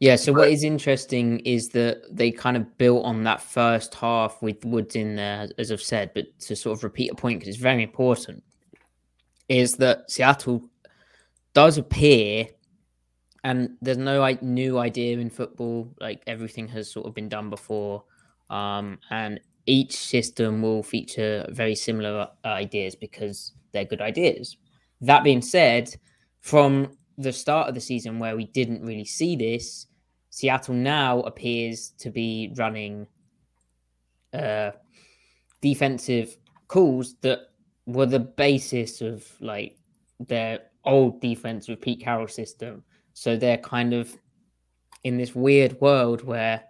Yeah, so what is interesting is that they kind of built on that first half with Woods in there, as I've said, but to sort of repeat a point because it's very important, is that Seattle does appear, and there's no like, new idea in football, like everything has sort of been done before, um, and each system will feature very similar uh, ideas because they're good ideas. That being said, from the start of the season where we didn't really see this, Seattle now appears to be running uh, defensive calls that were the basis of like their old defense with Pete Carroll system. So they're kind of in this weird world where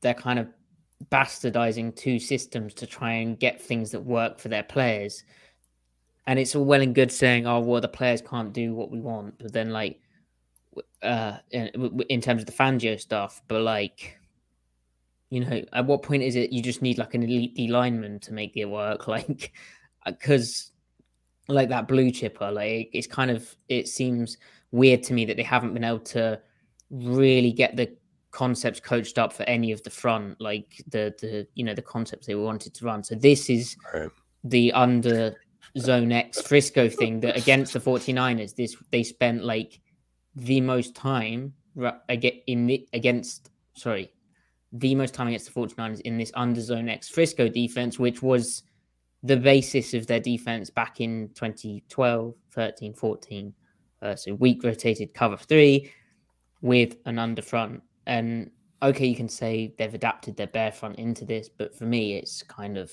they're kind of bastardizing two systems to try and get things that work for their players. And it's all well and good saying, "Oh, well, the players can't do what we want," but then like uh, in, in terms of the Fangio stuff, but like, you know, at what point is it you just need like an elite D lineman to make it work? Like, because like that blue chipper, like it's kind of it seems weird to me that they haven't been able to really get the concepts coached up for any of the front, like the the you know the concepts they wanted to run. So this is right. the under zone X Frisco thing that against the 49ers, this they spent like the most time in the, against sorry the most time against the 49ers in this under zone X Frisco defense, which was the basis of their defense back in 2012, 13, 14. Uh, so weak rotated cover three with an under front. And okay, you can say they've adapted their bear front into this, but for me, it's kind of,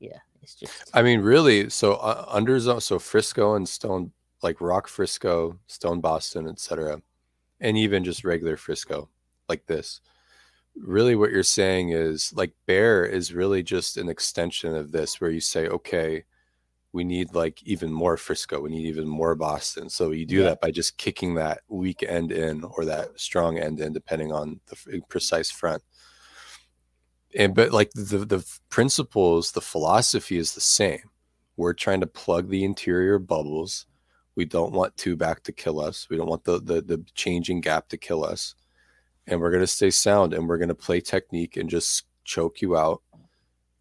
yeah, it's just. I mean, really, so uh, under zone, so Frisco and Stone like Rock Frisco, Stone Boston, etc., and even just regular Frisco like this. Really, what you're saying is like Bear is really just an extension of this, where you say, okay, we need like even more Frisco, we need even more Boston. So you do yeah. that by just kicking that weak end in or that strong end in, depending on the precise front. And but like the the principles, the philosophy is the same. We're trying to plug the interior bubbles we don't want two back to kill us. We don't want the the, the changing gap to kill us. And we're gonna stay sound and we're gonna play technique and just choke you out.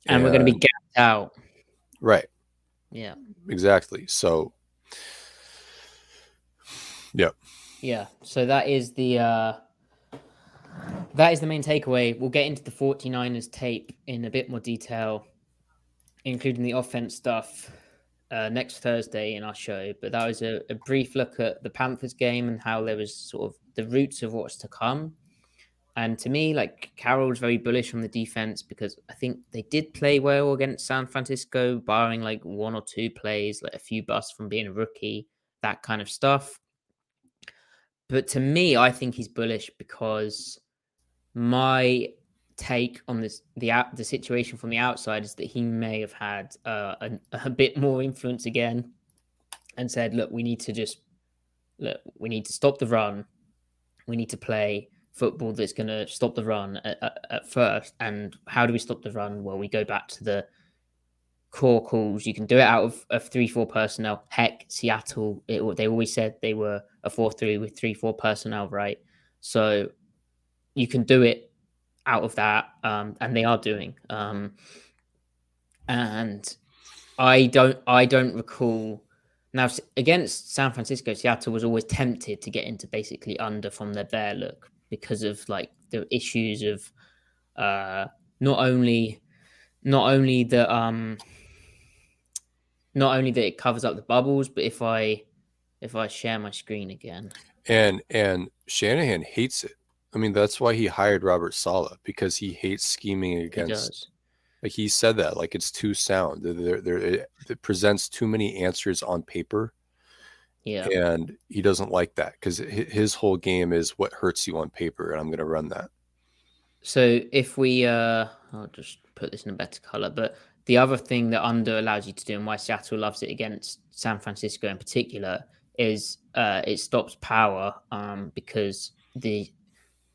And, and we're gonna be gapped out. Right. Yeah. Exactly. So yeah. Yeah. So that is the uh that is the main takeaway. We'll get into the 49ers tape in a bit more detail, including the offense stuff uh, next Thursday in our show. But that was a, a, brief look at the Panthers game and how there was sort of the roots of what's to come. And to me, like Carroll's very bullish on the defense because I think they did play well against San Francisco, barring like one or two plays, like a few busts from being a rookie, that kind of stuff. But to me, I think he's bullish because my take on this the the situation from the outside is that he may have had uh, a, a, bit more influence again and said look we need to just look we need to stop the run. We need to play football that's going to stop the run at, at, at, first. And how do we stop the run? Well we go back to the core calls. You can do it out of, of three four personnel. Heck seattle it, they always said they were a four three with three four personnel right? So you can do it out of that, um, and they are doing. Um, and I don't, I don't recall Now, against San Francisco, Seattle was always tempted to get into basically under from their bear look because of like the issues of uh, not only not only the um not only that it covers up the bubbles, but if I if I share my screen again, and and Shanahan hates it. I mean, that's why he hired Robert Saleh because he hates scheming against. Like he said that, like it's too sound. There, there, it, it presents too many answers on paper. Yeah, and he doesn't like that because his whole game is what hurts you on paper, and I'm going to run that. So if we, uh, I'll just put this in a better color, but the other thing that under allows you to do, and why Seattle loves it against San Francisco in particular, is uh, it stops power um, because the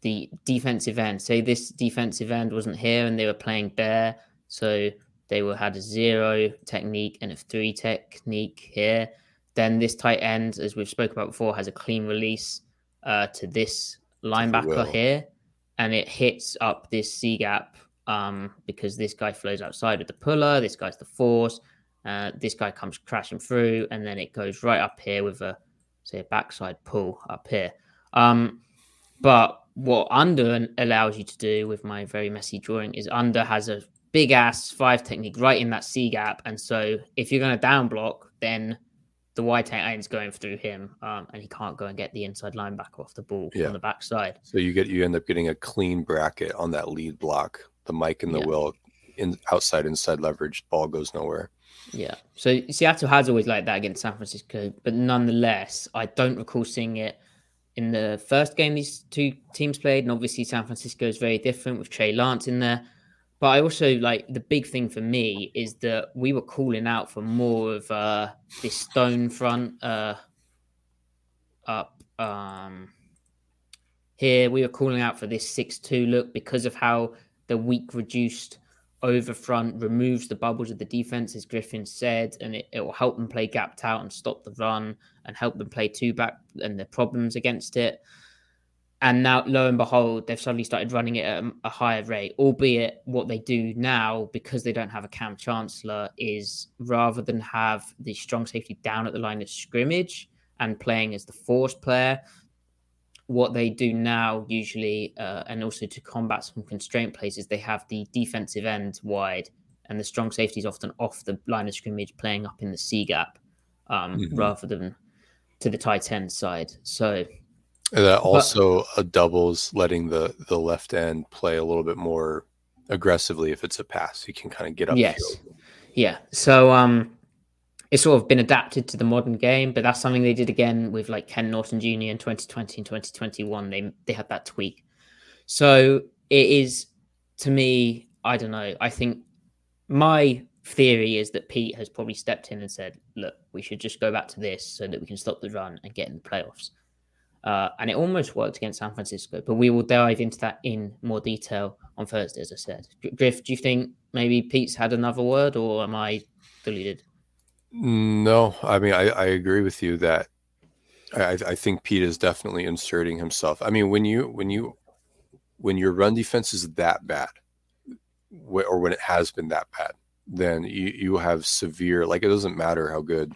the defensive end. Say this defensive end wasn't here and they were playing bear, so they will had a zero technique and a three technique here. Then this tight end, as we've spoke about before, has a clean release uh, to this linebacker here, and it hits up this C gap um, because this guy flows outside of the puller. This guy's the force. Uh, this guy comes crashing through, and then it goes right up here with a say a backside pull up here. Um, but what under allows you to do with my very messy drawing is under has a big ass five technique right in that C gap. And so if you're going to down block, then the wide tight is going through him, um, and he can't go and get the inside linebacker off the ball yeah. on the backside. So you get you end up getting a clean bracket on that lead block. The Mike and the yeah. Will in outside inside leverage ball goes nowhere. Yeah. So Seattle has always liked that against San Francisco, but nonetheless, I don't recall seeing it in the first game these two teams played. And obviously, San Francisco is very different with Trey Lance in there. But I also like the big thing for me is that we were calling out for more of uh, this stone front uh, up um, here. We were calling out for this six-two look because of how the weak reduced over front removes the bubbles of the defense, as Griffin said, and it, it will help them play gapped out and stop the run and help them play two back and the problems against it. And now, lo and behold, they've suddenly started running it at a higher rate, albeit what they do now, because they don't have a Kam Chancellor, is rather than have the strong safety down at the line of scrimmage and playing as the force player, what they do now usually, uh, and also to combat some constraint plays, is they have the defensive end wide and the strong safety is often off the line of scrimmage playing up in the C gap um, mm-hmm. rather than to the tight end side. So and that also but, uh, doubles letting the the left end play a little bit more aggressively if it's a pass. You can kind of get up. Yes. Yeah. So um it's sort of been adapted to the modern game, but that's something they did again with like Ken Norton Jr. in 2020 and 2021. They they had that tweak. So it is to me, I don't know. I think my theory is that Pete has probably stepped in and said, look, we should just go back to this so that we can stop the run and get in the playoffs. Uh, and it almost worked against San Francisco, but we will dive into that in more detail on Thursday, as I said. Griff, do you think maybe Pete's had another word, or am I deluded? No, I mean I, I agree with you that I, I think Pete is definitely inserting himself. I mean when you when you when your run defense is that bad, or when it has been that bad, then you you have severe like it doesn't matter how good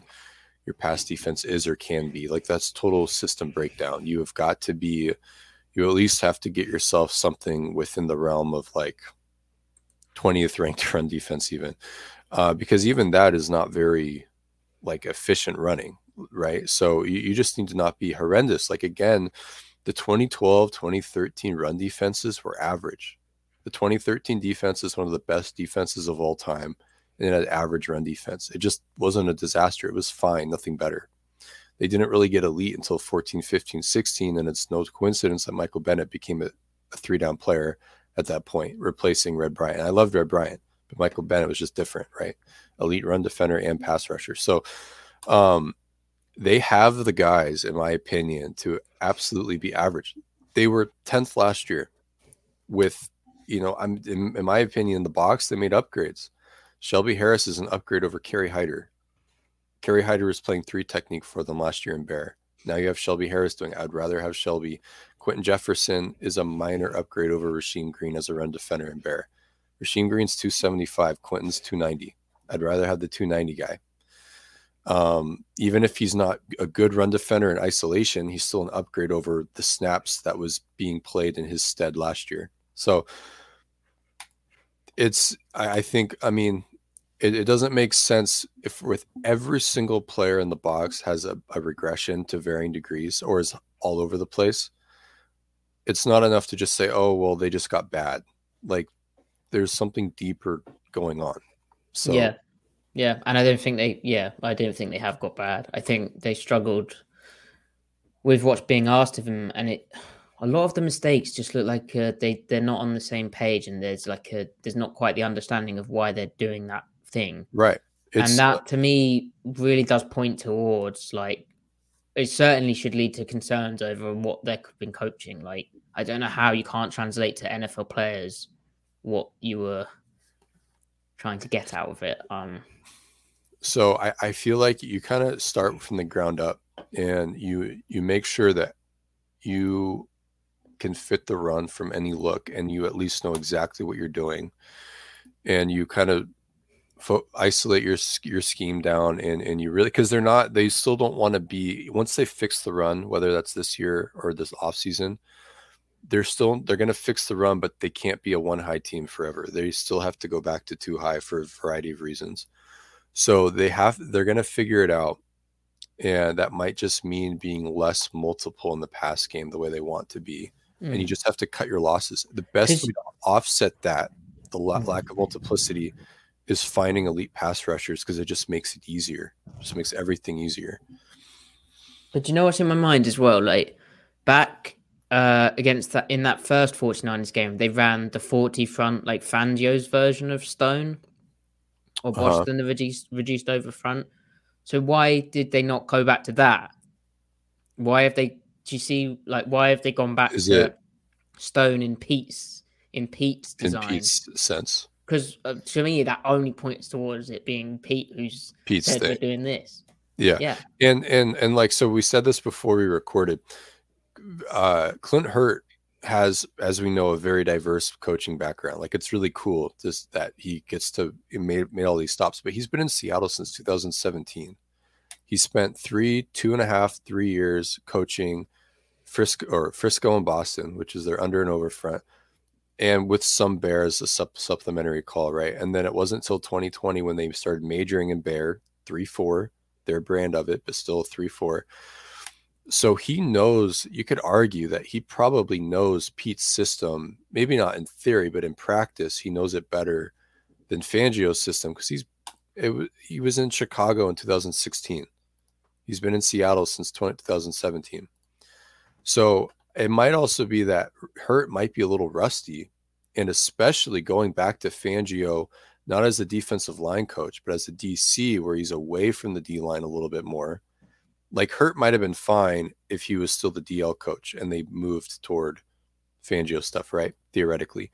your pass defense is or can be. Like that's total system breakdown. You have got to be, you at least have to get yourself something within the realm of like 20th ranked run defense, even uh, because even that is not very like efficient running, right? So you, you just need to not be horrendous. Like again, the 2012, 2013 run defenses were average. The 2013 defense is one of the best defenses of all time and an average run defense. It just wasn't a disaster. It was fine, nothing better. They didn't really get elite until 14, 15, 16, and it's no coincidence that Michael Bennett became a, a three down player at that point, replacing Red Bryant. I loved Red Bryant, but Michael Bennett was just different, right? Elite run defender and pass rusher. So um, they have the guys, in my opinion, to absolutely be average. They were 10th last year with, you know, I'm in, in my opinion, the box, they made upgrades Shelby Harris is an upgrade over Kerry Hyder. Kerry Hyder was playing three technique for them last year in Bear. Now you have Shelby Harris doing. I'd rather have Shelby. Quinton Jefferson is a minor upgrade over Rasheem Green as a run defender in Bear. Rasheem Green's 275, Quinton's 290. I'd rather have the 290 guy. Um, even if he's not a good run defender in isolation, he's still an upgrade over the snaps that was being played in his stead last year. So it's, I, I think, I mean, it, it, doesn't make sense if with every single player in the box has a, a regression to varying degrees or is all over the place. It's not enough to just say, oh, well, they just got bad. Like there's something deeper going on. So yeah, yeah, and I don't think they. Yeah, I don't think they have got bad. I think they struggled with what's being asked of them, and it. A lot of the mistakes just look like uh, they they're not on the same page, and there's like a there's not quite the understanding of why they're doing that thing. Right. It's, and that to me really does point towards like it certainly should lead to concerns over what they've been coaching. Like I don't know how you can't translate to NFL players what you were trying to get out of it. Um, so I, I feel like you kind of start from the ground up and you you make sure that you can fit the run from any look and you at least know exactly what you're doing and you kind of fo- isolate your your scheme down and and you really because they're not they still don't want to be once they fix the run whether that's this year or this off season they're still they're going to fix the run but they can't be a one high team forever they still have to go back to two high for a variety of reasons so they have they're going to figure it out. And that might just mean being less multiple in the pass game the way they want to be. Mm. And you hmm. just have to cut your losses. The best way to offset that, the mm. lack of multiplicity, is finding elite pass rushers because it just makes it easier. It just makes everything easier. But you know what's in my mind as well? Like back uh, against that in that first 49ers game, they ran the 40 front like Fangio's version of Stone or Boston, uh-huh. the reduced reduced over front. So why did they not go back to that? Why have they? Do you see like why have they gone back Is to it, Stone in Pete's in Pete's design? In Pete's sense, because uh, to me that only points towards it being Pete who's Pete's said thing. doing this. Yeah, yeah, and and and like so we said this before we recorded. Uh, Clint Hurtt has, as we know, a very diverse coaching background. Like it's really cool just that he gets to made, made all these stops. But he's been in Seattle since 2017. He spent three, two and a half, three years coaching Frisco or Frisco and Boston, which is their under and over front, and with some Bears a sup- supplementary call, right? And then it wasn't until 2020 when they started majoring in Bear three four, their brand of it, but still three four so he knows you could argue that he probably knows Pete's system, maybe not in theory, but in practice, he knows it better than Fangio's system because he's it, he was in Chicago in 2016. He's been in Seattle since 20, 2017. So it might also be that Hurtt might be a little rusty, and especially going back to Fangio, not as a defensive line coach, but as a DC, where he's away from the D line a little bit more like Hurtt might have been fine if he was still the DL coach and they moved toward Fangio stuff, right? Theoretically.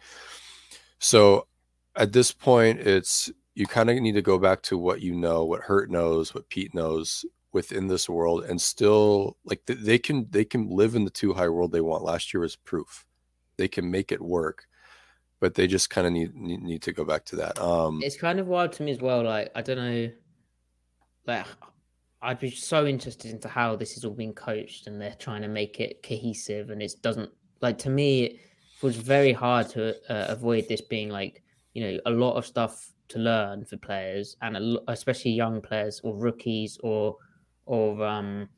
So at this point, it's you kind of need to go back to what you know, what Hurtt knows, what Pete knows within this world, and still like they can they can live in the two high world they want. Last year was proof they can make it work, but they just kind of need, need need to go back to that. Um, it's kind of wild to me as well. Like I don't know, like I'd be so interested into how this is all being coached and they're trying to make it cohesive and it doesn't like to me it was very hard to uh, avoid this being like you know a lot of stuff to learn for players and a, especially young players or rookies or or um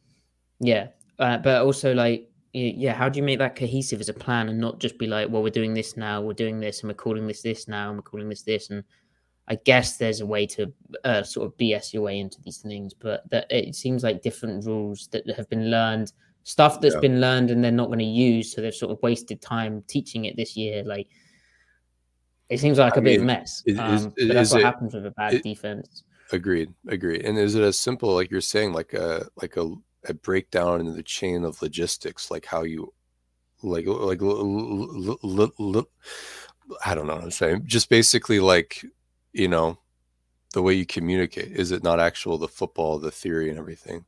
yeah uh, but also like yeah how do you make that cohesive as a plan and not just be like well we're doing this now we're doing this and we're calling this this now and we're calling this this and I guess there's a way to uh, sort of BS your way into these things, but that it seems like different rules that have been learned, stuff that's yeah. been learned and they're not going to use, so they've sort of wasted time teaching it this year. Like it seems like I a mean, bit of a mess. um, but that's what it, happens with a bad it, defense. Agreed, agreed. And is it as simple like you're saying, like a like a, a breakdown in the chain of logistics, like how you like like l- l- l- I don't know what I'm saying. Just basically like you know, the way you communicate? Is it not actual the football, the theory, and everything?